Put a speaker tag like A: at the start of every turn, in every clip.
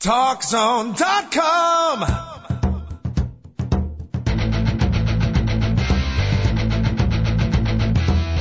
A: TalkZone.com.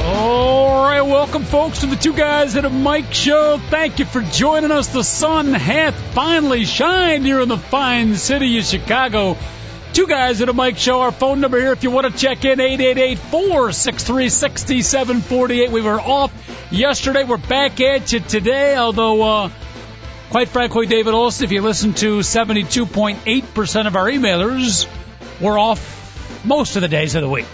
B: All right, welcome, folks, to the Two Guys at a Mic show. Thank you for joining us. The sun hath finally shined here in the fine city of Chicago. Two Guys at a Mic show. Our phone number here, if you want to check in, 888-463-6748. We were off yesterday. We're back at you today, although, uh, quite frankly, David Olson, if you listen to 72.8% of our emailers, we're off most of the days of the week.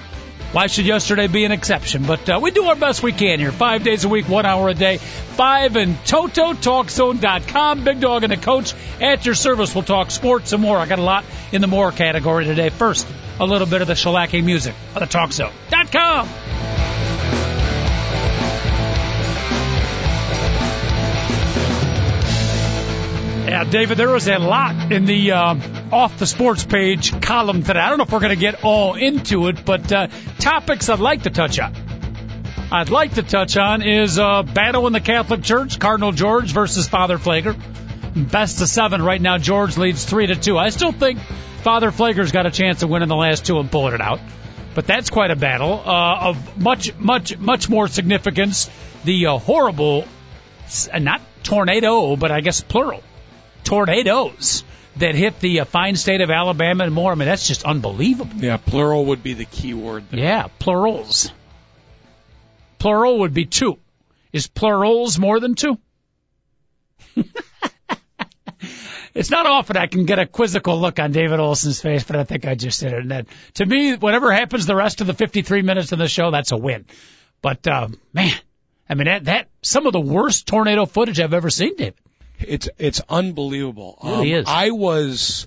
B: Why should yesterday be an exception? But uh, we do our best we can here. Five days a week, one hour a day. Five and TotoTalkZone.com. Big Dog and the Coach at your service. We'll talk sports and more. I got a lot in the more category today. First, a little bit of the shellacking music on the TalkZone.com. Yeah, David, there was a lot in the uh, off the sports page column today. I don't know if we're going to get all into it, but uh, topics I'd like to touch on. I'd like to touch on is uh, battle in the Catholic Church, Cardinal George versus Father Pfleger. Best of seven right now. George leads three to two. I still think Father Pfleger's got a chance of winning the last two and pulling it out, but that's quite a battle uh, of much, much, much more significance. The uh, horrible, not tornado, but I guess plural, tornadoes that hit the uh, fine state of Alabama and more. I mean, that's just unbelievable.
C: Yeah, plural would be the key word. There.
B: Yeah, plurals. Plural would be two. Is plurals more than two? it's not often I can get a quizzical look on David Olson's face, but I think I just did it. And that, to me, whatever happens the rest of the 53 minutes of the show, that's a win. But, uh, man, I mean, that, that, some of the worst tornado footage I've ever seen, David.
C: It's it's unbelievable.
B: It really
C: um,
B: is.
C: I was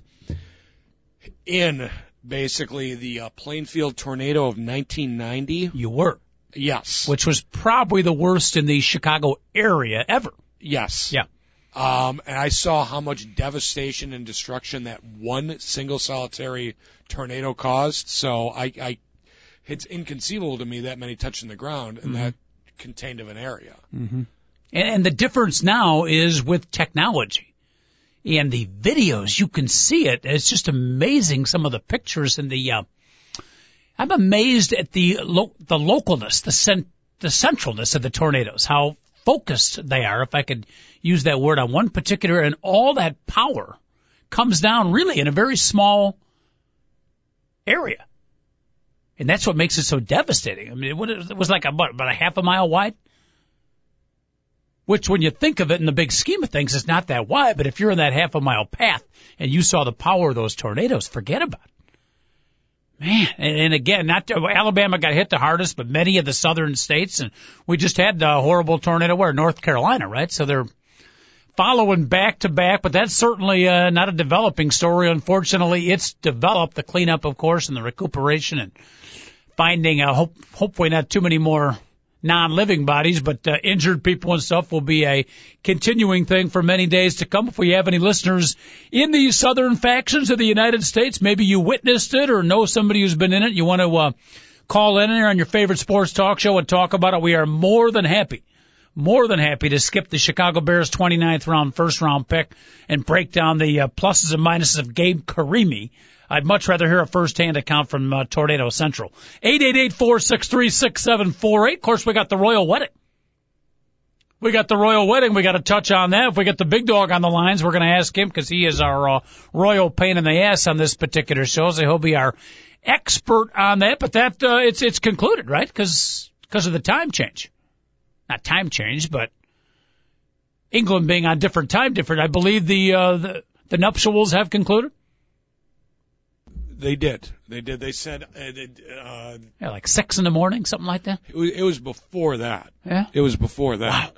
C: in basically the uh, Plainfield tornado of 1990.
B: You were.
C: Yes.
B: Which was probably the worst in the Chicago area ever.
C: Yes.
B: Yeah.
C: Um, and I saw how much devastation and destruction that one single solitary tornado caused. So I, I it's inconceivable to me that many touching the ground and mm-hmm. that contained of an area.
B: Mm-hmm. And, the difference now is with technology and the videos. You can see it. It's just amazing. Some of the pictures and the. Uh, I'm amazed at the lo- the localness, the cent- the centralness of the tornadoes. How focused they are, if I could use that word, on one particular, and all that power comes down really in a very small area. And that's what makes it so devastating. I mean, it was like a, about a half a mile wide? Which when you think of it in the big scheme of things, it's not that wide. But if you're in that half a mile path and you saw the power of those tornadoes, forget about it. Man, and, and again, not to, Alabama got hit the hardest, but many of the southern states, and we just had a horrible tornado where North Carolina, right? So they're following back to back, but that's certainly uh, not a developing story. Unfortunately, it's developed. The cleanup, of course, and the recuperation and finding, uh, hope, hopefully not too many more non-living bodies, but uh, injured people and stuff will be a continuing thing for many days to come. If we have any listeners in the southern factions of the United States, maybe you witnessed it or know somebody who's been in it, you want to uh, call in here on your favorite sports talk show and talk about it. We are more than happy, more than happy to skip the Chicago Bears 29th round first round pick and break down the uh, pluses and minuses of Gabe Carimi I'd much rather hear a first-hand account from uh, Tornado Central. Eight eight eight four six three six seven four eight. Of course, we got the royal wedding. We got the royal wedding. We got to touch on that. If we get the big dog on the lines, we're going to ask him because he is our uh, royal pain in the ass on this particular show. So he'll be our expert on that. But that uh, it's it's concluded, right? Because because of the time change, not time change, but England being on different time different. I believe the uh, the, the nuptials have concluded.
C: They did. They did. They said, uh, uh,
B: yeah, like six in the morning, something like that.
C: It was, it was before that.
B: Yeah.
C: It was before that.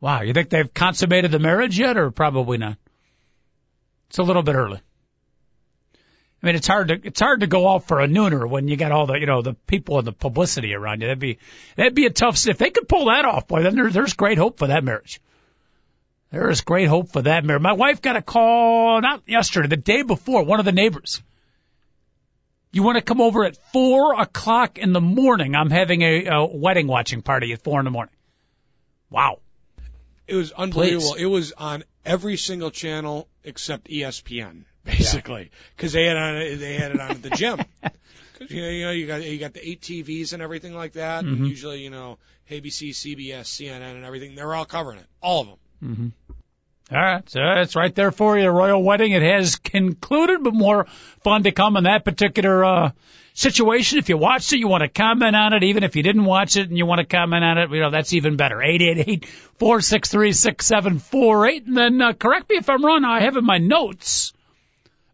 B: Wow. Wow. You think they've consummated the marriage yet, or probably not? It's a little bit early. I mean, it's hard to it's hard to go out for a nooner when you got all the you know the people and the publicity around you. That'd be that'd be a tough. If they could pull that off, boy, then there, there's great hope for that marriage. There is great hope for that marriage. My wife got a call not yesterday, the day before, one of the neighbors. You want to come over at four o'clock in the morning? I'm having a, a wedding watching party at four in the morning. Wow.
C: It was unbelievable. Please. It was on every single channel except ESPN, basically, because yeah. they had on they had it on at the gym. Because you know, you know, you got you got the eight TVs and everything like that. Mm-hmm. And usually, you know, ABC, CBS, CNN, and everything. They're all covering it, all of them.
B: Mm-hmm. All right, so it's right there for you. Royal wedding it has concluded, but more fun to come in that particular uh, situation. If you watched it, you want to comment on it. Even if you didn't watch it and you want to comment on it, you know that's even better. Eight eight eight four six three six seven four eight. And then uh, correct me if I'm wrong. I have in my notes,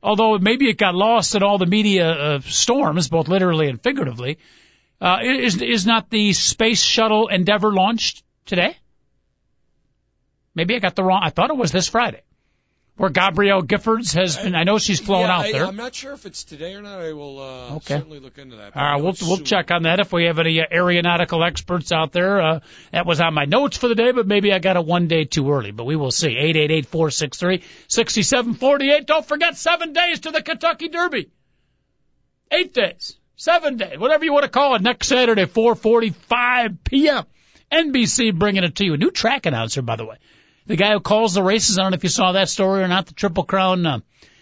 B: although maybe it got lost in all the media uh, storms, both literally and figuratively. Uh, is is not the space shuttle Endeavour launched today? Maybe I got the wrong. I thought it was this Friday. Where Gabrielle Giffords has been. I know she's flown
C: yeah,
B: out there.
C: I, am not sure if it's today or not. I will uh, okay. certainly look into that.
B: All right, we'll we'll check on that if we have any uh, aeronautical experts out there. Uh, that was on my notes for the day, but maybe I got it one day too early. But we will see. Eight eight eight four six three sixty seven forty eight. Don't forget seven days to the Kentucky Derby. Eight days, seven days, whatever you want to call it. Next Saturday, 4:45 p.m. NBC bringing it to you. A New track announcer, by the way the guy who calls the races. I don't know if you saw that story or not. The Triple Crown uh,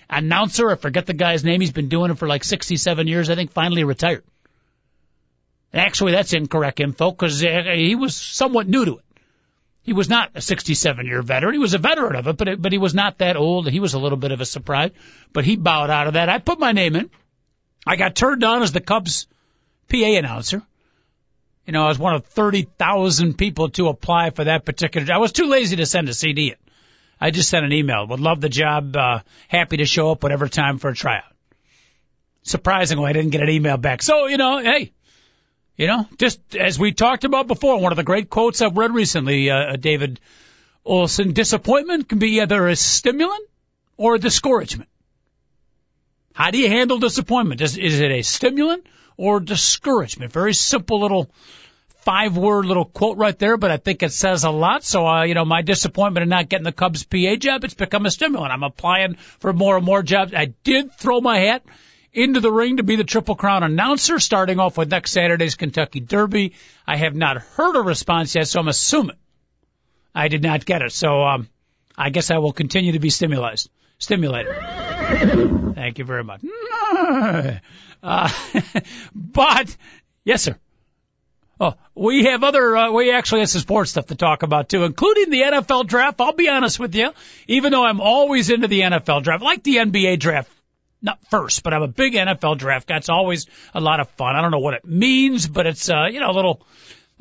B: announcer. I forget the guy's name. He's been doing it for like 67 years. I think finally retired. Actually, that's incorrect info because uh, he was somewhat new to it. He was not a 67 year veteran. He was a veteran of it, but it, but he was not that old. He was a little bit of a surprise, but he bowed out of that. I put my name in. I got turned on as the Cubs PA announcer. You know, I was one of 30,000 people to apply for that particular. Job. I was too lazy to send a CD in. I just sent an email. Would love the job. Uh, happy to show up whatever time for a tryout. Surprisingly, I didn't get an email back. So, you know, hey, you know, just as we talked about before, one of the great quotes I've read recently, uh, David Olson, disappointment can be either a stimulant or a discouragement. How do you handle disappointment? Is, is it a stimulant or discouragement. Very simple little five word little quote right there, but I think it says a lot. So, uh, you know, my disappointment in not getting the Cubs PA job, it's become a stimulant. I'm applying for more and more jobs. I did throw my hat into the ring to be the Triple Crown announcer, starting off with next Saturday's Kentucky Derby. I have not heard a response yet, so I'm assuming I did not get it. So, um, I guess I will continue to be stimulated. Stimulated. Thank you very much. Uh, but yes, sir. Oh, we have other, uh, we actually have some sports stuff to talk about too, including the NFL draft. I'll be honest with you, even though I'm always into the NFL draft, like the NBA draft, not first, but I'm a big NFL draft guy. It's always a lot of fun. I don't know what it means, but it's, uh, you know, a little,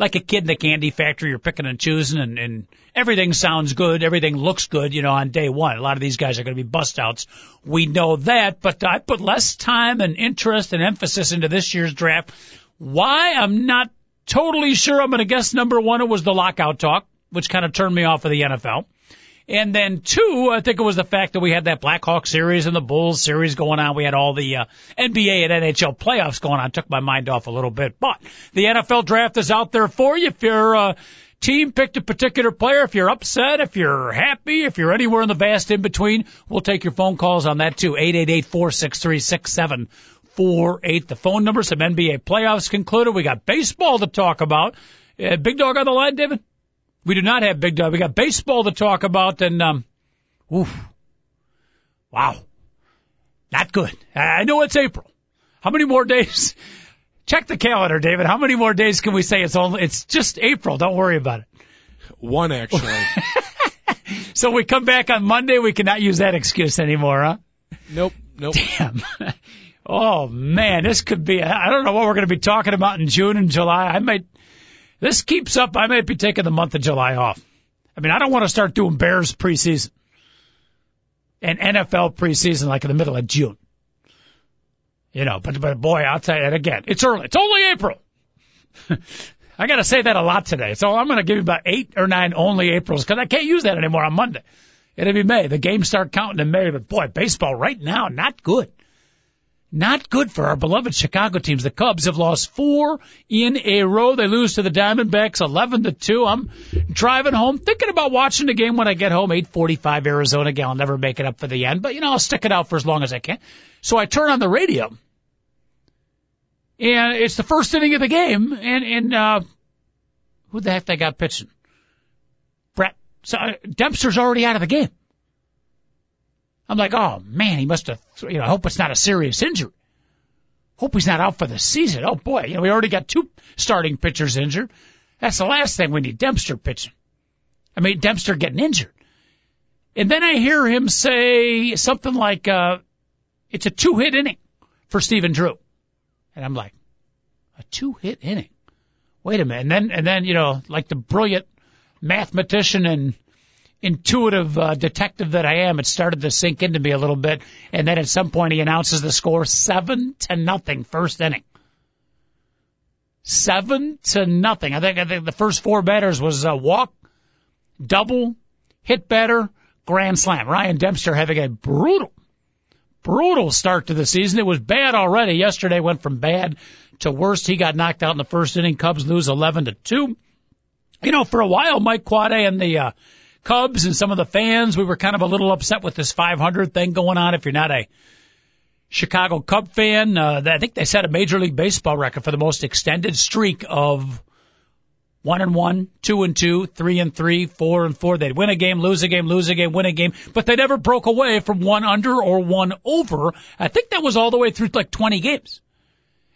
B: like a kid in a candy factory. You're picking and choosing, and, and everything sounds good, everything looks good, you know, on day one. A lot of these guys are going to be bust outs. We know that, but I put less time and interest and emphasis into this year's draft. Why? I'm not totally sure. I'm going to guess number one, it was the lockout talk, which kind of turned me off of the NFL. And then two, I think it was the fact that we had that Blackhawk series and the Bulls series going on. We had all the uh, NBA and NHL playoffs going on. Took my mind off a little bit. But the NFL draft is out there for you. If your uh, team picked a particular player, if you're upset, if you're happy, if you're anywhere in the vast in between, we'll take your phone calls on that too. Eight eight eight four six three six seven four eight. The phone numbers. Some NBA playoffs concluded. We got baseball to talk about. Uh, big dog on the line, David. We do not have Big Dog. We got baseball to talk about, and um, oof, wow, not good. I know it's April. How many more days? Check the calendar, David. How many more days can we say it's only? It's just April. Don't worry about it.
C: One actually.
B: so we come back on Monday. We cannot use that excuse anymore, huh?
C: Nope. Nope.
B: Damn. oh man, this could be. I don't know what we're going to be talking about in June and July. I might this keeps up, I might be taking the month of July off. I mean, I don't want to start doing Bears preseason and NFL preseason like in the middle of June. You know, but but boy, I'll tell you that again. It's early. It's only April. I got to say that a lot today. So I'm going to give you about eight or nine only Aprils because I can't use that anymore on Monday. It'll be May. The games start counting in May, but boy, baseball right now not good. Not good for our beloved Chicago teams. The Cubs have lost four in a row. They lose to the Diamondbacks 11 to 2. I'm driving home thinking about watching the game when I get home. 8:45 Arizona game. I'll never make it up for the end, but you know, I'll stick it out for as long as I can. So I turn on the radio. And it's the first inning of the game and and uh who the heck they got pitching? Brett. So uh, Dempster's already out of the game. I'm like, oh man, he must have, you know, I hope it's not a serious injury. Hope he's not out for the season. Oh boy, you know, we already got two starting pitchers injured. That's the last thing we need, Dempster pitching. I mean, Dempster getting injured. And then I hear him say something like, uh, it's a two hit inning for Stephen Drew. And I'm like, a two hit inning? Wait a minute. And then, and then, you know, like the brilliant mathematician and intuitive uh, detective that I am, it started to sink into me a little bit. And then at some point he announces the score seven to nothing first inning. Seven to nothing. I think, I think the first four batters was a walk, double, hit batter, grand slam. Ryan Dempster having a brutal, brutal start to the season. It was bad already. Yesterday went from bad to worst. He got knocked out in the first inning. Cubs lose 11 to 2. You know, for a while, Mike Quade and the, uh, Cubs and some of the fans, we were kind of a little upset with this 500 thing going on. If you're not a Chicago Cub fan, uh, I think they set a Major League Baseball record for the most extended streak of one and one, two and two, three and three, four and four. They'd win a game, lose a game, lose a game, win a game, but they never broke away from one under or one over. I think that was all the way through like 20 games.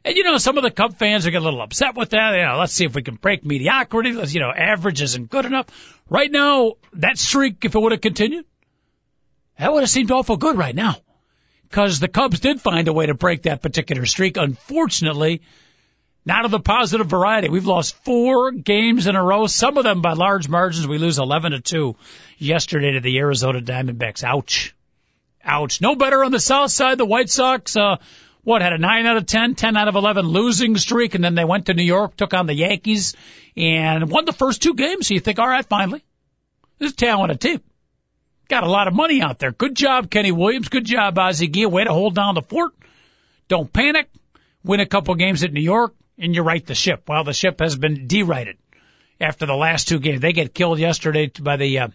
B: And you know, some of the Cub fans are getting a little upset with that. You know, let's see if we can break mediocrity. Let's, you know, average isn't good enough. Right now, that streak, if it would have continued, that would have seemed awful good right now. Cause the Cubs did find a way to break that particular streak. Unfortunately, not of the positive variety. We've lost four games in a row, some of them by large margins. We lose 11 to 2 yesterday to the Arizona Diamondbacks. Ouch. Ouch. No better on the south side. The White Sox, uh, what, had a 9 out of 10, 10 out of 11 losing streak, and then they went to New York, took on the Yankees, and won the first two games. So you think, all right, finally, this is a talented team. Got a lot of money out there. Good job, Kenny Williams. Good job, Ozzie Guillen. Way to hold down the fort. Don't panic. Win a couple games at New York, and you right the ship. Well, the ship has been derighted after the last two games. They get killed yesterday by the uh,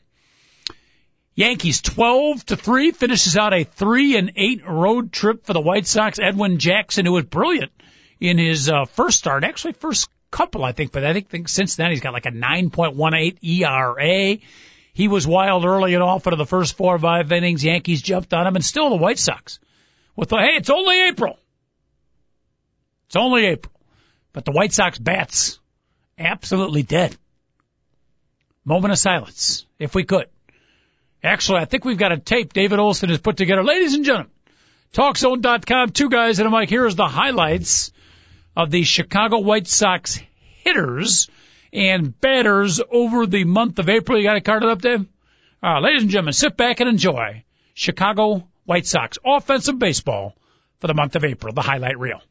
B: Yankees 12 to 3 finishes out a 3 and 8 road trip for the White Sox. Edwin Jackson, who was brilliant in his uh, first start, actually first couple, I think, but I think, think since then he's got like a 9.18 ERA. He was wild early and often in the first four or five innings. Yankees jumped on him and still the White Sox with the, hey, it's only April. It's only April. But the White Sox bats absolutely dead. Moment of silence, if we could. Actually, I think we've got a tape David Olson has put together. Ladies and gentlemen, TalkZone.com, two guys and a mic. Here is the highlights of the Chicago White Sox hitters and batters over the month of April. You got it carded up, Dave? All right, ladies and gentlemen, sit back and enjoy Chicago White Sox offensive baseball for the month of April, the highlight reel.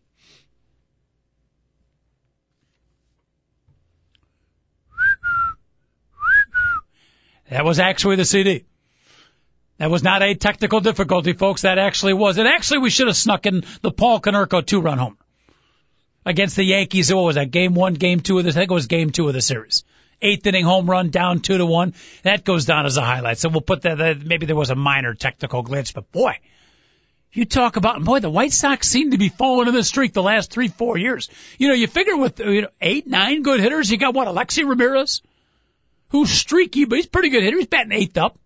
B: That was actually the CD. That was not a technical difficulty, folks. That actually was. And actually, we should have snuck in the Paul Konerko two-run home against the Yankees. What was that? Game one, game two of this. I think it was game two of the series. Eighth inning home run, down two to one. That goes down as a highlight. So we'll put that. that maybe there was a minor technical glitch, but boy, you talk about boy, the White Sox seem to be falling in the streak the last three, four years. You know, you figure with you know eight, nine good hitters, you got what? Alexei Ramirez, who's streaky, but he's pretty good hitter. He's batting eighth up.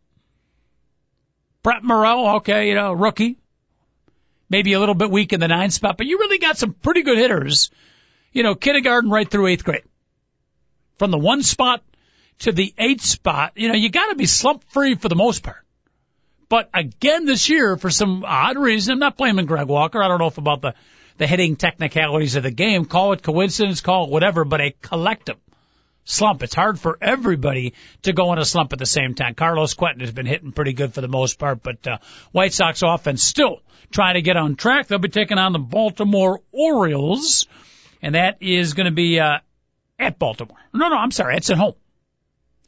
B: Brent Morel, okay, you know, rookie. Maybe a little bit weak in the nine spot, but you really got some pretty good hitters. You know, kindergarten right through eighth grade. From the one spot to the eighth spot, you know, you gotta be slump free for the most part. But again this year, for some odd reason, I'm not blaming Greg Walker. I don't know if about the, the hitting technicalities of the game. Call it coincidence, call it whatever, but a collective slump. It's hard for everybody to go in a slump at the same time. Carlos Quentin has been hitting pretty good for the most part, but uh, White Sox offense still trying to get on track. They'll be taking on the Baltimore Orioles, and that is going to be uh, at Baltimore. No, no, I'm sorry, it's at home.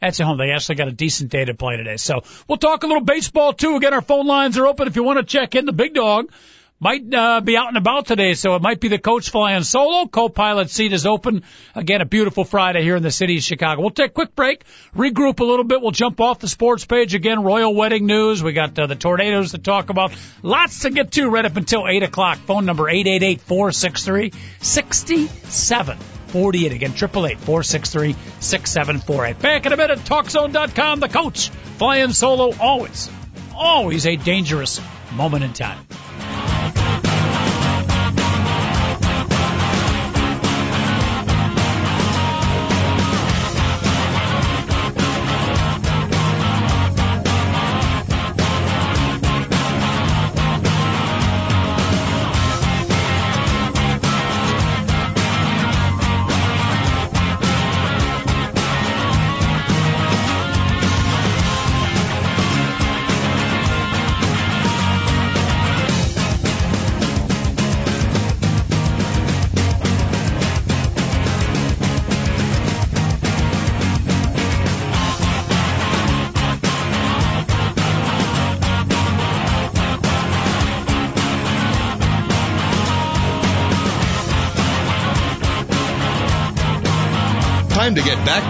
B: That's at home. They actually got a decent day to play today. So we'll talk a little baseball too. Again, our phone lines are open if you want to check in. The big dog, might uh, be out and about today, so it might be the coach flying solo. Co-pilot seat is open. Again, a beautiful Friday here in the city of Chicago. We'll take a quick break, regroup a little bit. We'll jump off the sports page again. Royal wedding news. We got uh, the tornadoes to talk about. Lots to get to right up until eight o'clock. Phone number eight eight eight four six three sixty seven. 48. Again, 888-463-6748. Back in a minute, TalkZone.com, the coach, flying solo, always, always a dangerous moment in time.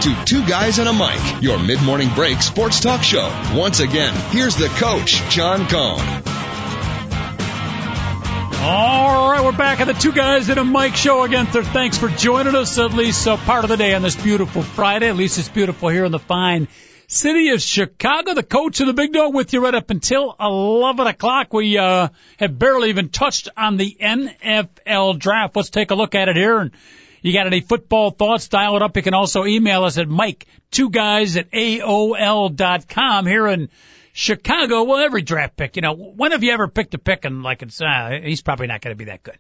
D: To Two Guys and a Mic, your mid morning break sports talk show. Once again, here's the coach, John Cohn.
B: All right, we're back at the Two Guys and a Mic show again. Thanks for joining us at least uh, part of the day on this beautiful Friday. At least it's beautiful here in the fine city of Chicago. The coach of the big dog with you right up until 11 o'clock. We uh, have barely even touched on the NFL draft. Let's take a look at it here and you got any football thoughts? Dial it up. You can also email us at Mike, two guys at AOL dot com here in Chicago. Well, every draft pick, you know, when have you ever picked a pick and like it's, uh, he's probably not going to be that good.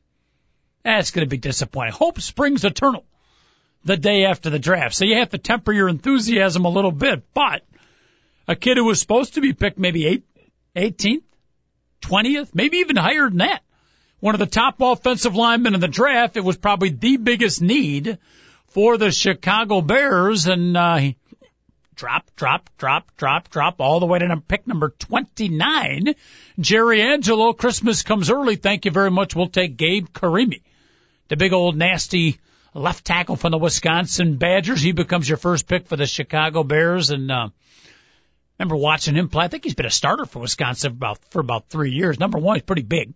B: That's going to be disappointing. Hope springs eternal the day after the draft. So you have to temper your enthusiasm a little bit, but a kid who was supposed to be picked maybe eight, 18th, 20th, maybe even higher than that one of the top offensive linemen in the draft. It was probably the biggest need for the Chicago Bears, and uh, he drop, drop, drop, drop, drop, all the way to pick number 29. Jerry Angelo, Christmas comes early. Thank you very much. We'll take Gabe Carimi, the big old nasty left tackle from the Wisconsin Badgers. He becomes your first pick for the Chicago Bears, and uh, remember watching him play. I think he's been a starter for Wisconsin about for about three years. Number one, he's pretty big.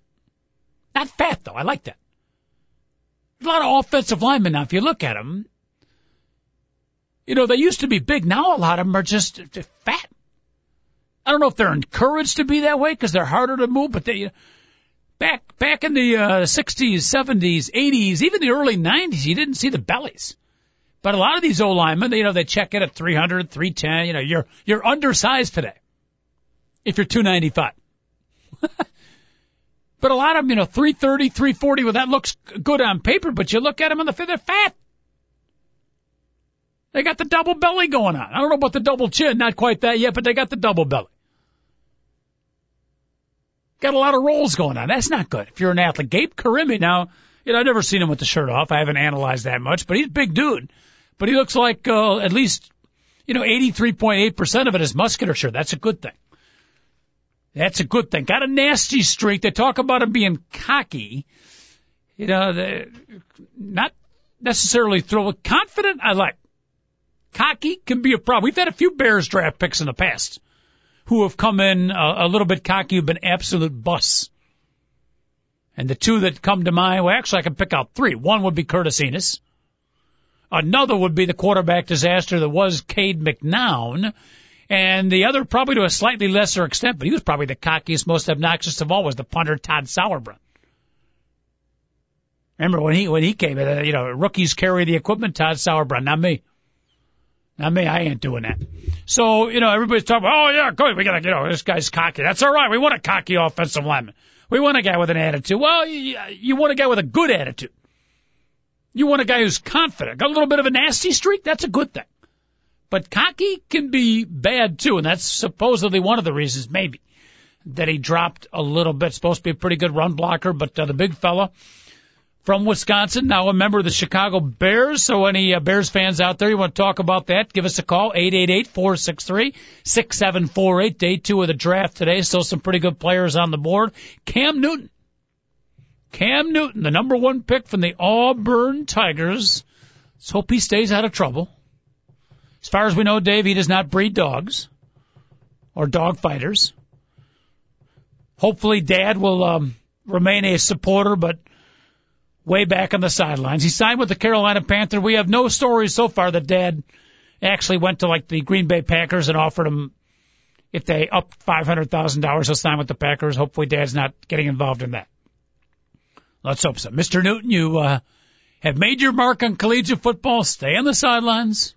B: Not fat though. I like that. A lot of offensive linemen now. If you look at them, you know they used to be big. Now a lot of them are just, just fat. I don't know if they're encouraged to be that way because they're harder to move, but they back back in the uh, 60s, 70s, 80s, even the early 90s, you didn't see the bellies. But a lot of these old linemen, you know, they check in at 300, 310. You know, you're you're undersized today if you're 295. But a lot of them, you know, 330, 340, well, that looks good on paper, but you look at them on the fit, they're fat. They got the double belly going on. I don't know about the double chin, not quite that yet, but they got the double belly. Got a lot of rolls going on. That's not good if you're an athlete. Gabe Carimi, now, you know, I've never seen him with the shirt off. I haven't analyzed that much, but he's a big dude. But he looks like, uh, at least, you know, 83.8% of it is musculature. That's a good thing. That's a good thing. Got a nasty streak. They talk about him being cocky. You know, not necessarily throw a confident. I like cocky can be a problem. We've had a few Bears draft picks in the past who have come in a, a little bit cocky, who've been absolute busts. And the two that come to mind, well, actually, I can pick out three. One would be Curtis Enis. Another would be the quarterback disaster that was Cade McNown. And the other, probably to a slightly lesser extent, but he was probably the cockiest, most obnoxious of all, was the punter Todd Sauerbrunn. Remember when he when he came, uh, you know, rookies carry the equipment. Todd Sauerbrunn, not me, not me. I ain't doing that. So you know, everybody's talking. Oh yeah, good. We gotta, you know, this guy's cocky. That's all right. We want a cocky offensive lineman. We want a guy with an attitude. Well, you, you want a guy with a good attitude. You want a guy who's confident, got a little bit of a nasty streak. That's a good thing. But cocky can be bad too, and that's supposedly one of the reasons, maybe, that he dropped a little bit. Supposed to be a pretty good run blocker, but uh, the big fella from Wisconsin, now a member of the Chicago Bears. So any uh, Bears fans out there, you want to talk about that, give us a call, 888-463-6748. Day two of the draft today. Still some pretty good players on the board. Cam Newton Cam Newton, the number one pick from the Auburn Tigers. Let's hope he stays out of trouble. As far as we know, Dave, he does not breed dogs or dog fighters. Hopefully, Dad will um, remain a supporter, but way back on the sidelines. He signed with the Carolina Panthers. We have no stories so far that Dad actually went to like the Green Bay Packers and offered him if they up five hundred thousand dollars, he'll sign with the Packers. Hopefully, Dad's not getting involved in that. Let's hope so. Mr. Newton, you uh, have made your mark on collegiate football. Stay on the sidelines.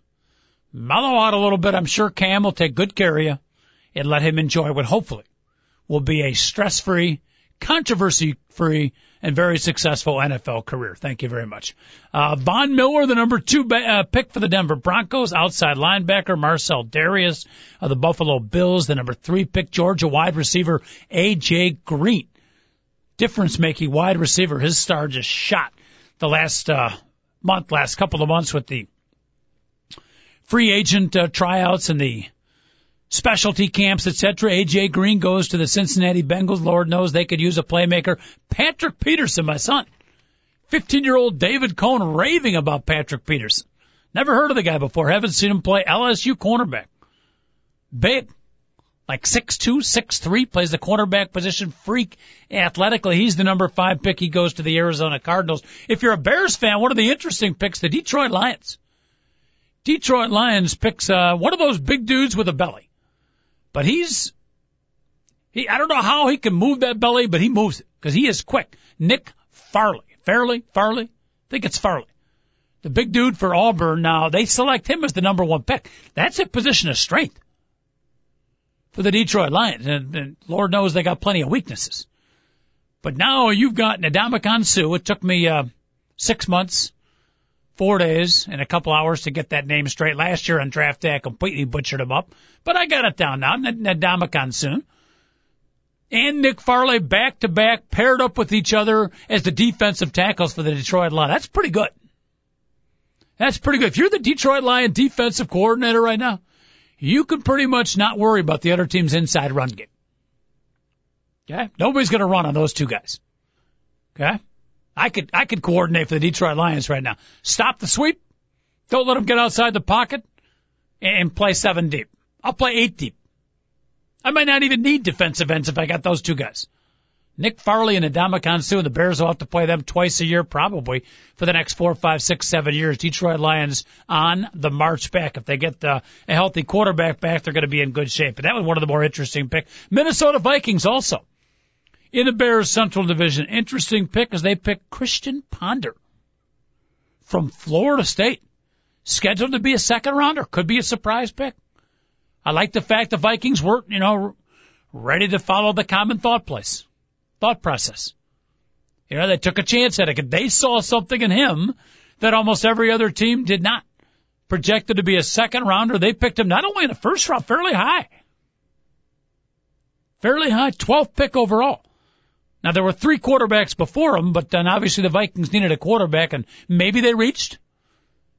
B: Mellow out a little bit. I'm sure Cam will take good care of you and let him enjoy what hopefully will be a stress-free, controversy-free, and very successful NFL career. Thank you very much. Uh, Von Miller, the number two ba- uh, pick for the Denver Broncos, outside linebacker Marcell Dareus of the Buffalo Bills, the number three pick Georgia wide receiver AJ Green difference making wide receiver. His star just shot the last uh, month, last couple of months with the free agent uh, tryouts and the specialty camps, etc. AJ Green goes to the Cincinnati Bengals. Lord knows they could use a playmaker. Patrick Peterson, my son, 15 year old David Cohn raving about Patrick Peterson. Never heard of the guy before. Haven't seen him play LSU cornerback. Big like six two, six three, plays the cornerback position, freak athletically. He's the number five pick. He goes to the Arizona Cardinals. If you're a Bears fan, one of the interesting picks, the Detroit Lions. Detroit Lions picks uh, one of those big dudes with a belly, but he's he. I don't know how he can move that belly, but he moves it because he is quick. Nick Farley, Fairley, Farley, I think it's Farley. The big dude for Auburn. Now they select him as the number one pick. That's a position of strength for the Detroit Lions. And, and Lord knows they got plenty of weaknesses. But now you've got Ndamukong. It took me uh, six months, four days, and a couple hours to get that name straight. Last year on draft day, I completely butchered him up, but I got it down now. Ndamukong soon. and Nick Farley back to back, paired up with each other as the defensive tackles for the Detroit Lions. That's pretty good. That's pretty good. If you're the Detroit Lion defensive coordinator right now, you can pretty much not worry about the other team's inside run game. Okay? Nobody's going to run on those two guys. Okay? I could, I could coordinate for the Detroit Lions right now. Stop the sweep. Don't let them get outside the pocket and play seven deep. I'll play eight deep. I might not even need defensive ends if I got those two guys. Nick Farley and Ndamukong Suh, and the Bears will have to play them twice a year probably for the next four, five, six, seven years. Detroit Lions on the march back. If they get uh, a healthy quarterback back, they're going to be in good shape. But that was one of the more interesting picks. Minnesota Vikings also in the Bears Central Division. Interesting pick as they pick Christian Ponder from Florida State, scheduled to be a second rounder. Could be a surprise pick. I like the fact the Vikings were, you know, ready to follow the common thought place thought process. You know, they took a chance at it. They saw something in him that almost every other team did not. Projected to be a second rounder. They picked him not only in the first round, fairly high. Fairly high, 12th pick overall. Now there were three quarterbacks before him, but then obviously the Vikings needed a quarterback and maybe they reached.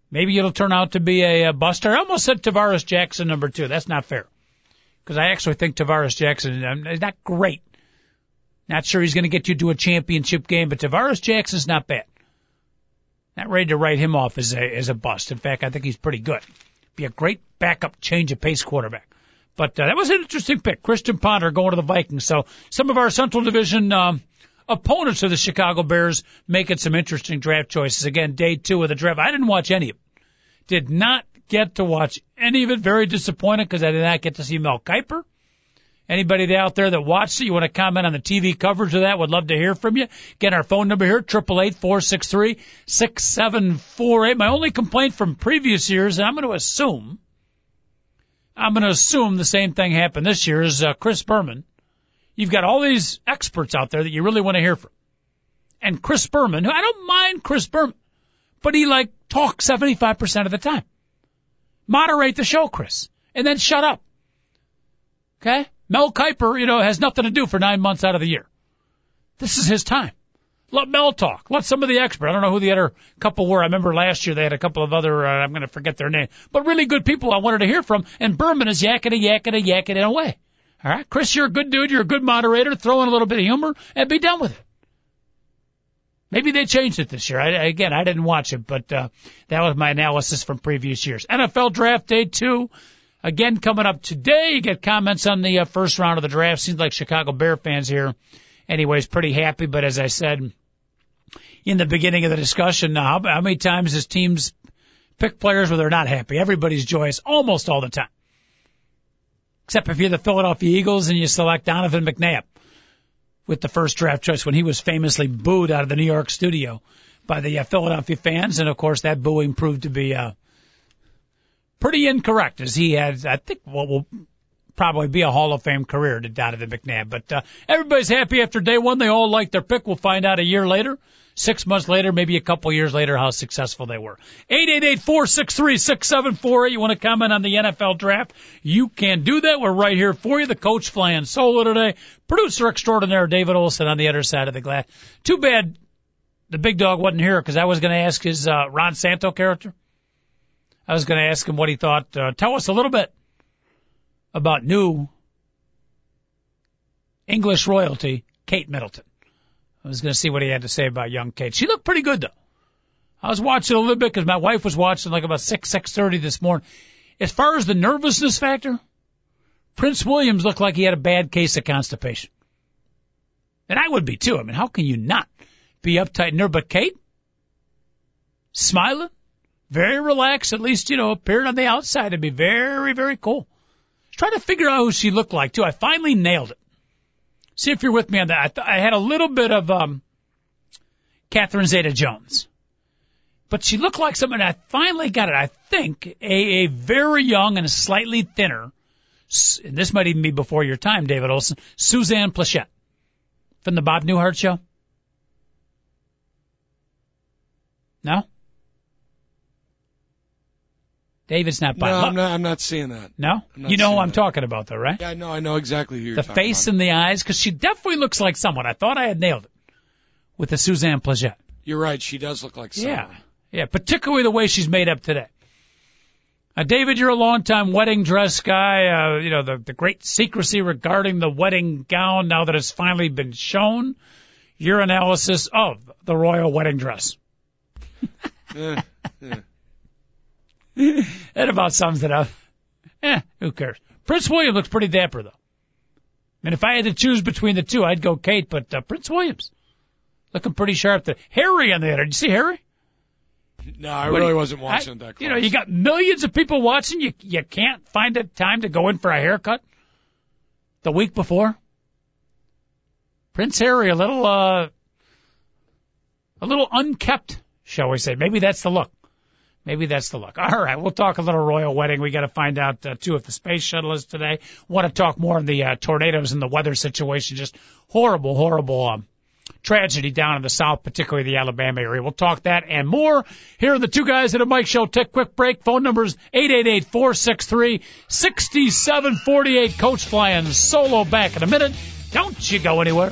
B: Maybe it'll turn out to be a, a buster. I almost said Tarvaris Jackson number two. That's not fair. Because I actually think Tarvaris Jackson um, is not great. Not sure he's going to get you to a championship game, but Tarvaris Jackson's not bad. Not ready to write him off as a as a bust. In fact, I think he's pretty good. Be a great backup change of pace quarterback. But uh, that was an interesting pick. Christian Ponder going to the Vikings. So some of our Central Division um, opponents of the Chicago Bears making some interesting draft choices. Again, day two of the draft. I didn't watch any of it. Did not get to watch any of it. Very disappointed because I did not get to see Mel Kiper. Anybody out there that watched it, you want to comment on the TV coverage of that? Would love to hear from you. Get our phone number here, triple eight four six three six seven four eight. My only complaint from previous years, and I'm going to assume, I'm going to assume the same thing happened this year, is uh, Chris Berman. You've got all these experts out there that you really want to hear from. And Chris Berman, who I don't mind Chris Berman, but he like talks 75% of the time. Moderate the show, Chris, and then shut up. Okay? Mel Kiper, you know, has nothing to do for nine months out of the year. This is his time. Let Mel talk. Let some of the experts. I don't know who the other couple were. I remember last year they had a couple of other, uh, I'm going to forget their name, but really good people I wanted to hear from. And Berman is yakking and yakking and yakking away. All right. Chris, you're a good dude. You're a good moderator. Throw in a little bit of humor and be done with it. Maybe they changed it this year. I, again, I didn't watch it, but uh, that was my analysis from previous years. NFL Draft Day two, again coming up today. You get comments on the uh, first round of the draft. Seems like Chicago Bear fans here, anyways, pretty happy. But as I said in the beginning of the discussion, how, how many times does teams pick players where they're not happy? Everybody's joyous almost all the time, except if you're the Philadelphia Eagles and you select Donovan McNabb with the first draft choice when he was famously booed out of the New York studio by the uh, Philadelphia fans. And of course, that booing proved to be uh, pretty incorrect, as he had, I think, what will probably be a Hall of Fame career to Donovan McNabb. But uh, everybody's happy after day one. They all like their pick. We'll find out a year later six months later, maybe a couple years later, how successful they were. 888-463-6748. You want to comment on the NFL draft? You can do that. We're right here for you. The coach flying solo today. Producer extraordinaire David Olson on the other side of the glass. Too bad the big dog wasn't here because I was going to ask his uh, Ron Santo character. I was going to ask him what he thought. Uh, tell us a little bit about new English royalty, Kate Middleton. I was going to see what he had to say about young Kate. She looked pretty good though. I was watching a little bit because my wife was watching like about six six thirty this morning. As far as the nervousness factor, Prince Williams looked like he had a bad case of constipation, and I would be too. I mean, how can you not be uptight and nervous? But Kate, smiling, very relaxed. At least you know appeared on the outside to be very very cool. Trying to figure out who she looked like too. I finally nailed it. See if you're with me on that. I, th- I had a little bit of um, Catherine Zeta-Jones, but she looked like someone. I finally got it. I think a, a very young and slightly thinner. And this might even be before your time, David Olson. Suzanne Pleshette from the Bob Newhart show. No. David's not buying.
C: No, I'm not. I'm not seeing that.
B: No, you know who I'm
C: that.
B: talking about, though, right?
C: Yeah, I know. I know exactly who you're
B: the
C: talking
B: face
C: about.
B: and the eyes, because she definitely looks like someone. I thought I had nailed it with the Suzanne Pleshette.
C: You're right. She does look like someone.
B: Yeah, yeah, particularly the way she's made up today. Uh, David, you're a longtime wedding dress guy. Uh, you know the the great secrecy regarding the wedding gown. Now that it's finally been shown, your analysis of the royal wedding dress.
C: Eh,
B: That about sums it up. Eh, who cares? Prince William looks pretty dapper though. And if I had to choose between the two, I'd go Kate, but uh, Prince William's looking pretty sharp. There. Harry on the other. Did you see Harry?
C: no, I
B: What
C: really
B: you-
C: wasn't watching
B: I-
C: that close.
B: You know, you got millions of people watching. You you can't find a time to go in for a haircut the week before. Prince Harry, a little uh, a little unkept, shall we say? Maybe that's the look. Maybe that's the look. All right, we'll talk a little royal wedding. We got to find out uh, too if the space shuttle is today. Want to talk more on the uh, tornadoes and the weather situation? Just horrible, horrible um, tragedy down in the south, particularly the Alabama area. We'll talk that and more here are the two guys at a Mike Show. Take quick break. Phone numbers eight eight eight four six three sixty seven forty eight. Coach flying solo back in a minute. Don't you go anywhere.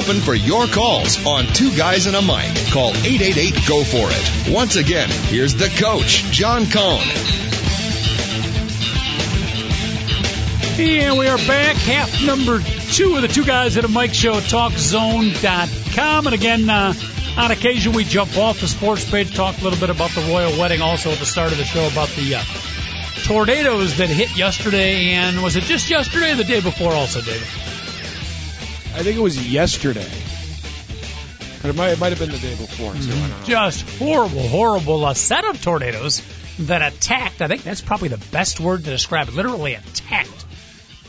D: Open for your calls on Two Guys and a Mic. Call 888 Go For It. Once again, here's the coach, John Cohn.
B: And we are back, half number two of the two guys at a Mic Show, TalkZone.com. And again, uh, On occasion, we jump off the sports page, talk a little bit about the royal wedding, also at the start of the show about the uh, tornadoes that hit yesterday, and was it just yesterday or the day before also, David?
C: I think it was yesterday. But it might, it might have been the day before, too. Mm-hmm.
B: Just horrible, horrible uh, set of tornadoes that attacked. I think that's probably the best word to describe it. Literally attacked.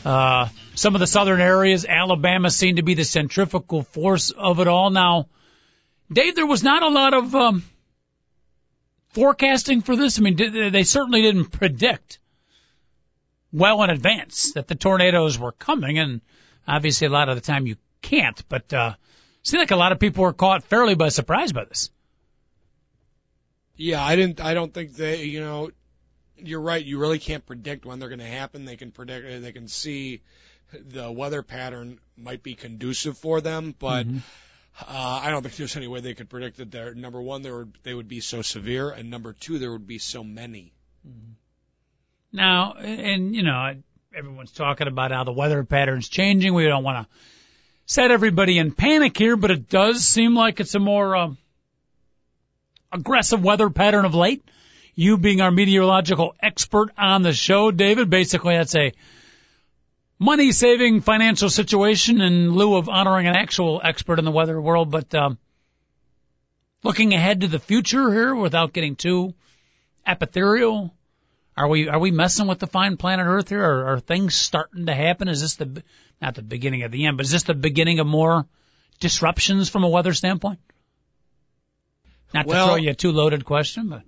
B: Uh, some of the southern areas, Alabama seemed to be the centrifugal force of it all. Now, Dave, there was not a lot of um, forecasting for this. I mean, they certainly didn't predict well in advance that the tornadoes were coming, and obviously a lot of the time you can't. But uh, it seemed like a lot of people were caught fairly by surprise by this.
C: Yeah, I didn't. I don't think they. You know, you're right. You really can't predict when they're going to happen. They can predict. They can see the weather pattern might be conducive for them, but. Mm-hmm. Uh, I don't think there's any way they could predict that. There, number one, there would, they would be so severe, and number two, there would be so many.
B: Mm-hmm. Now, and you know, everyone's talking about how the weather pattern's changing. We don't want to set everybody in panic here, but it does seem like it's a more um, aggressive weather pattern of late. You being our meteorological expert on the show, David, basically that's a money saving financial situation in lieu of honoring an actual expert in the weather world. But um, looking ahead to the future here without getting too epithereal, are we are we messing with the fine planet Earth here? Are, are things starting to happen? Is this the not the beginning of the end, but is this the beginning of more disruptions from a weather standpoint? Not well, to throw you a too loaded question, but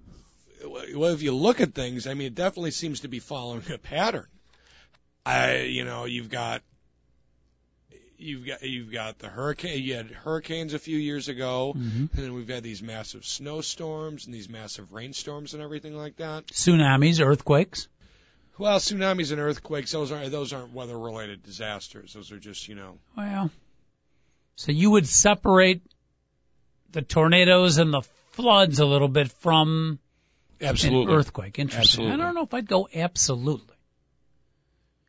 C: well, if you look at things, I mean, it definitely seems to be following a pattern. I, you know, you've got you've got you've got the hurricane. You had hurricanes a few years ago, mm-hmm. and then we've had these massive snowstorms and these massive rainstorms and everything like that.
B: Tsunamis, earthquakes.
C: Well, tsunamis and earthquakes those aren't those aren't weather related disasters. Those are just you know.
B: Well, so you would separate the tornadoes and the floods a little bit from
C: absolutely
B: an earthquake. Interesting.
C: Absolutely.
B: I don't know if I'd go absolutely.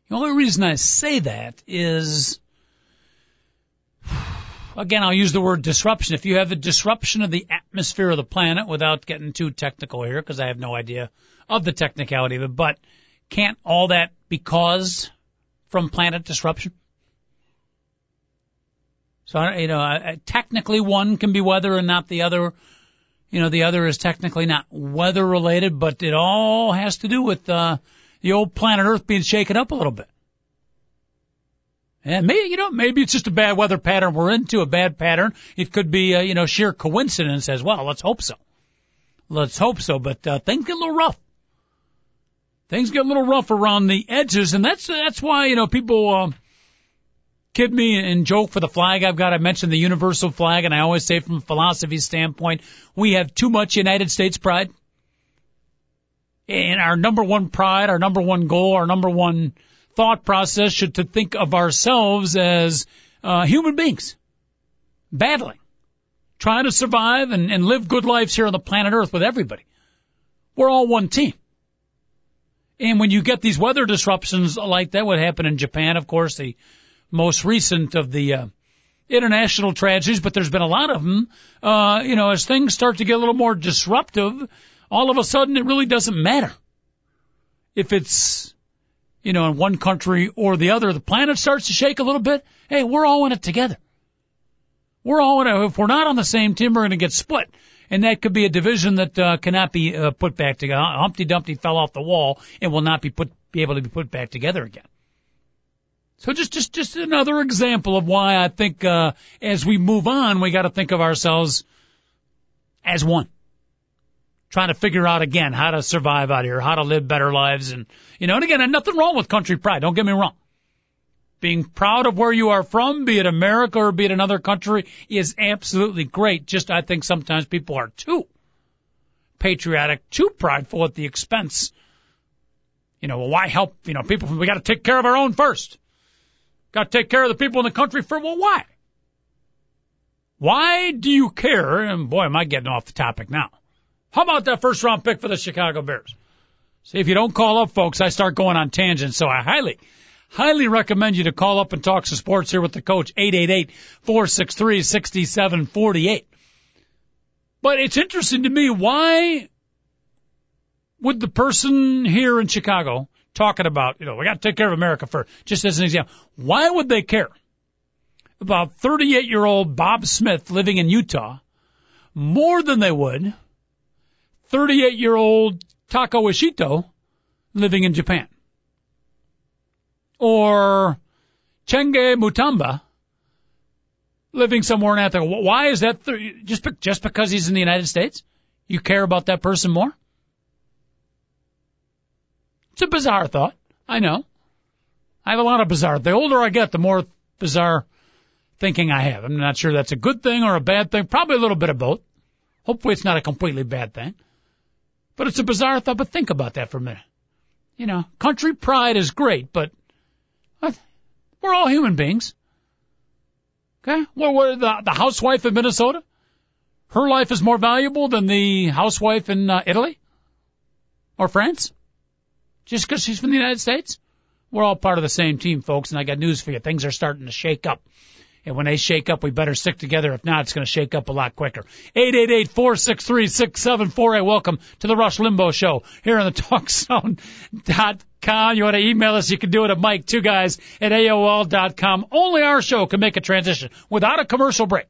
B: The only reason I say that is, again, I'll use the word disruption. If you have a disruption of the atmosphere of the planet, without getting too technical here, because I have no idea of the technicality of it, but can't all that be caused from planet disruption? So, you know, technically one can be weather and not the other. You know, the other is technically not weather related, but it all has to do with, uh, the old planet Earth being shaken up a little bit. And maybe, you know, maybe it's just a bad weather pattern we're into, a bad pattern. It could be, uh, you know, sheer coincidence as well. Let's hope so. Let's hope so. But, uh, things get a little rough. Things get a little rough around the edges, and that's, that's why, you know, people, uh, kid me and joke for the flag I've got. I mentioned the universal flag, and I always say from a philosophy standpoint, we have too much United States pride. And our number one pride, our number one goal, our number one thought process should to think of ourselves as uh, human beings, battling, trying to survive and, and live good lives here on the planet Earth with everybody. We're all one team. And when you get these weather disruptions like that, what happened in Japan, of course, the most recent of the uh, international tragedies, but there's been a lot of them. Uh, you know, as things start to get a little more disruptive, all of a sudden it really doesn't matter if it's you know in one country or the other. The planet starts to shake a little bit. Hey, we're all in it together. We're all in it. If we're not on the same team, we're going to get split. And that could be a division that uh, cannot be uh, put back together. Humpty Dumpty fell off the wall and will not be put be able to be put back together again. So just, just, just another example of why I think, uh, as we move on, we got to think of ourselves as one. Trying to figure out again how to survive out here, how to live better lives. And, you know, and again, and nothing wrong with country pride. Don't get me wrong. Being proud of where you are from, be it America or be it another country, is absolutely great. Just, I think sometimes people are too patriotic, too prideful at the expense. You know, well, why help, you know, people, we got to take care of our own first. Got to take care of the people in the country for, well, why? Why do you care? And boy, am I getting off the topic now. How about that first round pick for the Chicago Bears? See, if you don't call up, folks, I start going on tangents. So I highly, highly recommend you to call up and talk some sports here with the coach. 888-463-6748. But it's interesting to me why would the person here in Chicago talking about, you know, we got to take care of America first, just as an example, why would they care about 38 year old Bob Smith living in Utah more than they would 38 year old Taka Ishito living in Japan? Or Chenge Mutamba living somewhere in Africa. Why is that? Th- just just because he's in the United States, you care about that person more? It's a bizarre thought. I know. I have a lot of bizarre. The older I get, the more bizarre thinking I have. I'm not sure that's a good thing or a bad thing. Probably a little bit of both. Hopefully, it's not a completely bad thing. But it's a bizarre thought. But think about that for a minute. You know, country pride is great, but we're all human beings. Okay? Well, what, the, the housewife in Minnesota? Her life is more valuable than the housewife in uh, Italy? Or France? Just because she's from the United States? We're all part of the same team, folks, and I got news for you. Things are starting to shake up. And when they shake up, we better stick together. If not, it's going to shake up a lot quicker. 888-463-6748. Welcome to the Rush Limbaugh Show here on the TalkZone.com. You want to email us? You can do it at Mike, two guys at AOL.com. Only our show can make a transition without a commercial break.